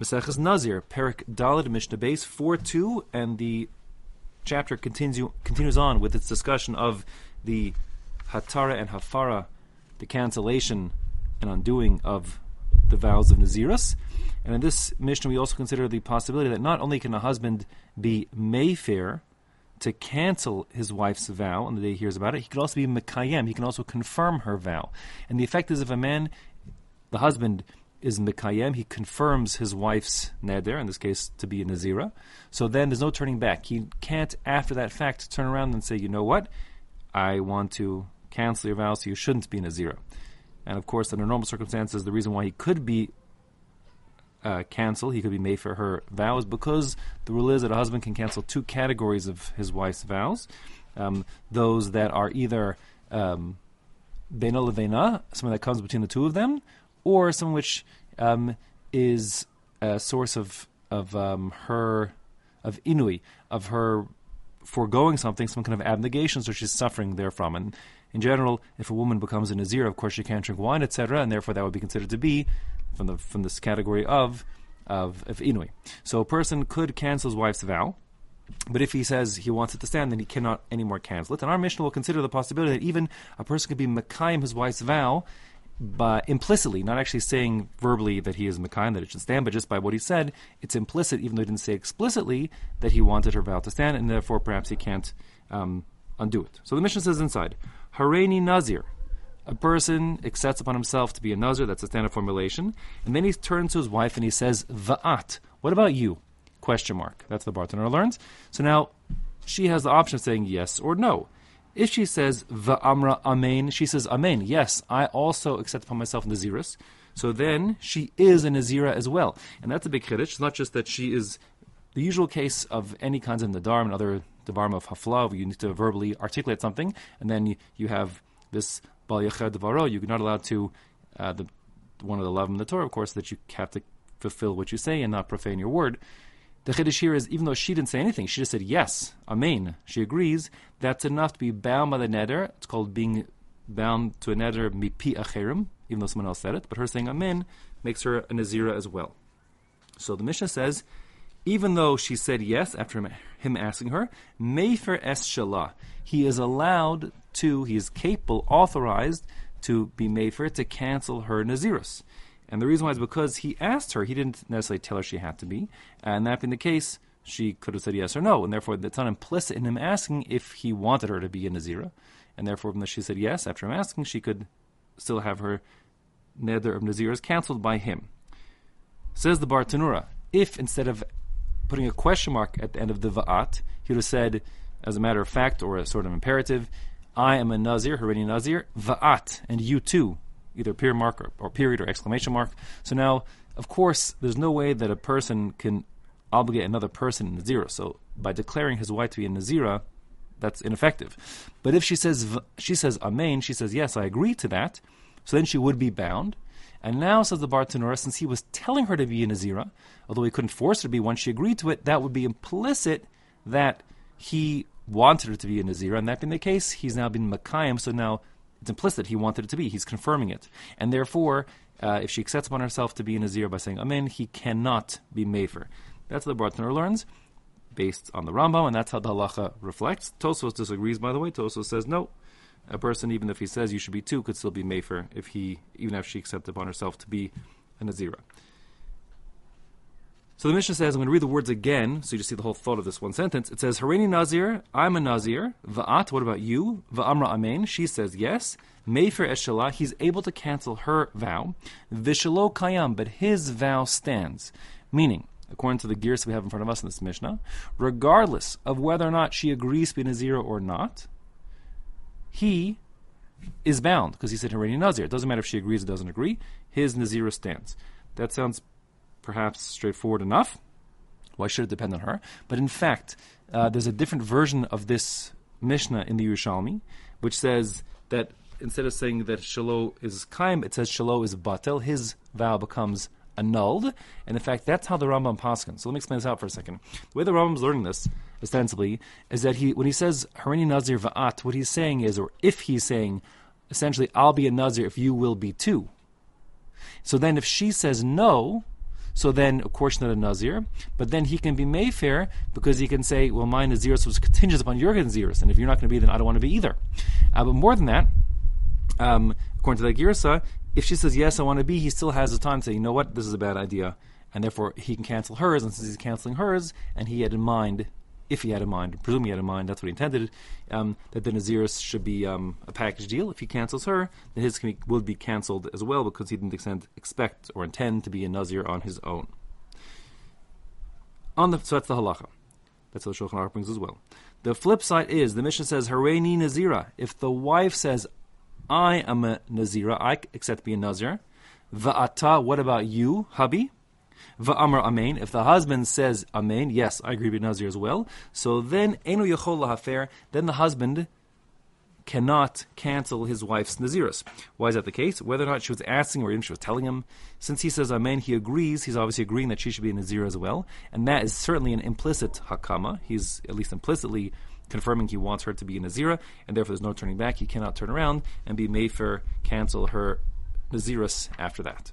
Maseches Nazir, Perik Dalid Mishnah Beis 4 2, and the chapter continues, continues on with its discussion of the Hatara and Hafara, the cancellation and undoing of the vows of Nazirus. And in this Mishnah, we also consider the possibility that not only can a husband be Mefer to cancel his wife's vow on the day he hears about it, he could also be Mekayem, he can also confirm her vow. And the effect is if a man, the husband, is Mekayem, he confirms his wife's neder, in this case to be a Nazira. So then there's no turning back. He can't, after that fact, turn around and say, you know what, I want to cancel your vow, so you shouldn't be a Nazira. And of course, under normal circumstances, the reason why he could be uh, cancel, he could be made for her vows, because the rule is that a husband can cancel two categories of his wife's vows. Um, those that are either um, bena levena, something that comes between the two of them, or something which um, is a source of of um, her of inui of her foregoing something, some kind of abnegation, so she's suffering therefrom. And in general, if a woman becomes a nazir, of course she can't drink wine, etc., and therefore that would be considered to be from the from this category of of, of inui. So a person could cancel his wife's vow. But if he says he wants it to stand, then he cannot anymore cancel it. And our Mishnah will consider the possibility that even a person could be Mekayim his wife's vow but implicitly, not actually saying verbally that he is Mekayim, that it should stand, but just by what he said, it's implicit, even though he didn't say explicitly that he wanted her vow to stand, and therefore perhaps he can't um, undo it. So the Mishnah says inside, Hareni Nazir. A person accepts upon himself to be a Nazir, that's a standard formulation, and then he turns to his wife and he says, Va'at. What about you? Question mark. That's the Bartanura learns. So now she has the option of saying yes or no. If she says va'amra amen, she says amen. Yes, I also accept upon myself Nazirus. So then she is a Nazira as well. And that's a big chiddush. It's not just that she is the usual case of any kinds of Nadar and other Devarim of Hafla, you need to verbally articulate something, and then you, have this Bal Yachel Devaro, you're not allowed to, uh, the, one of the love in the Torah, of course, that you have to fulfill what you say and not profane your word. The Chiddush here is, even though she didn't say anything, she just said yes, amen. She agrees. That's enough to be bound by the neder. It's called being bound to a neder mipi acherim, even though someone else said it. But her saying amen makes her a nazira as well. So the Mishnah says, even though she said yes after him, asking her, mefer es shalah, he is allowed to, he is capable, authorized to be mefer to cancel her nazirus. And the reason why is because he asked her, he didn't necessarily tell her she had to be. And that being the case, she could have said yes or no. And therefore, it's not implicit in him asking if he wanted her to be a Nazira. And therefore, when she said yes after him asking, she could still have her neder of Naziras cancelled by him. Says the Bartanura, if instead of putting a question mark at the end of the Va'at, he would have said, as a matter of fact or a sort of imperative, I am a Nazir, Hareni Nazir, Va'at, and you too, either period mark or, or period or exclamation mark. So now, of course, there's no way that a person can obligate another person in Nazira. So by declaring his wife to be in a Nazira, that's ineffective. But if she says she says Amen, she says yes, I agree to that. So then she would be bound. And now says the Bar Bartanura, since he was telling her to be in a Nazira, although he couldn't force her to be one, she agreed to it. That would be implicit that he wanted her to be in a Nazira, and that being the case, he's now been Makayim. So now it's implicit he wanted it to be. He's confirming it. And therefore, uh, if she accepts upon herself to be a Nazir by saying Amen, he cannot be Mefer. That's what the Bartanura learns, based on the Rambam, and that's how the halacha reflects. Tosfos disagrees, by the way. Tosfos says no. A person, even if he says you should be too, could still be Mefer if he, even if she accepted upon herself to be a Nazira. So the Mishnah says, I'm going to read the words again, so you just see the whole thought of this one sentence. It says, Hareni Nazir, I'm a Nazir. Va'at, what about you? Va'amra Amen, she says yes. Mefer Eshalah, he's able to cancel her vow. Vishalo Kayam, but his vow stands. Meaning, according to the gears we have in front of us in this Mishnah, regardless of whether or not she agrees to be Nazir or not, he is bound, because he said Hareni Nazir. It doesn't matter if she agrees or doesn't agree, his Nazir stands. That sounds perhaps straightforward enough. Why should it depend on her? But in fact, uh, there's a different version of this Mishnah in the Yerushalmi, which says that instead of saying that Shalo is Kaim, it says Shalo is Batel. His vow becomes annulled. And in fact, that's how the Rambam paskin. So let me explain this out for a second. The way the Rambam's learning this, ostensibly, is that he when he says Harini Nazir Va'at, what he's saying is, or if he's saying, essentially, I'll be a Nazir if you will be too. So then if she says no, so then, of course, not a Nazir. But then he can be Mefer because he can say, well, my Nazirus was contingent upon your Nazirus, and if you're not going to be, then I don't want to be either. Uh, but more than that, um, according to the Girsa, if she says, yes, I want to be, he still has the time to say, you know what, this is a bad idea. And therefore, he can cancel hers, and since he's canceling hers, and he had in mind if he had a mind, presume he had a mind, that's what he intended, um, that the Naziris should be um, a package deal. If he cancels her, then his be, will be cancelled as well because he didn't extend, expect or intend to be a Nazir on his own. On the, so that's the halacha. That's what the Shulchan Aruch brings as well. The flip side is the Mishnah says, Hareini Nazira. If the wife says, I am a Nazira, I accept to be a Nazir, Va'ata, what about you, hubby? Va'amar amen. If the husband says amen, yes, I agree with Nazir as well. So then, enu yachol lahafer. Then the husband cannot cancel his wife's Naziris. Why is that the case? Whether or not she was asking or even she was telling him. Since he says Amen, he agrees. He's obviously agreeing that she should be a Nazir as well. And that is certainly an implicit Hakama. He's at least implicitly confirming he wants her to be a Nazira, and therefore there's no turning back. He cannot turn around and be made for cancel her Naziris after that.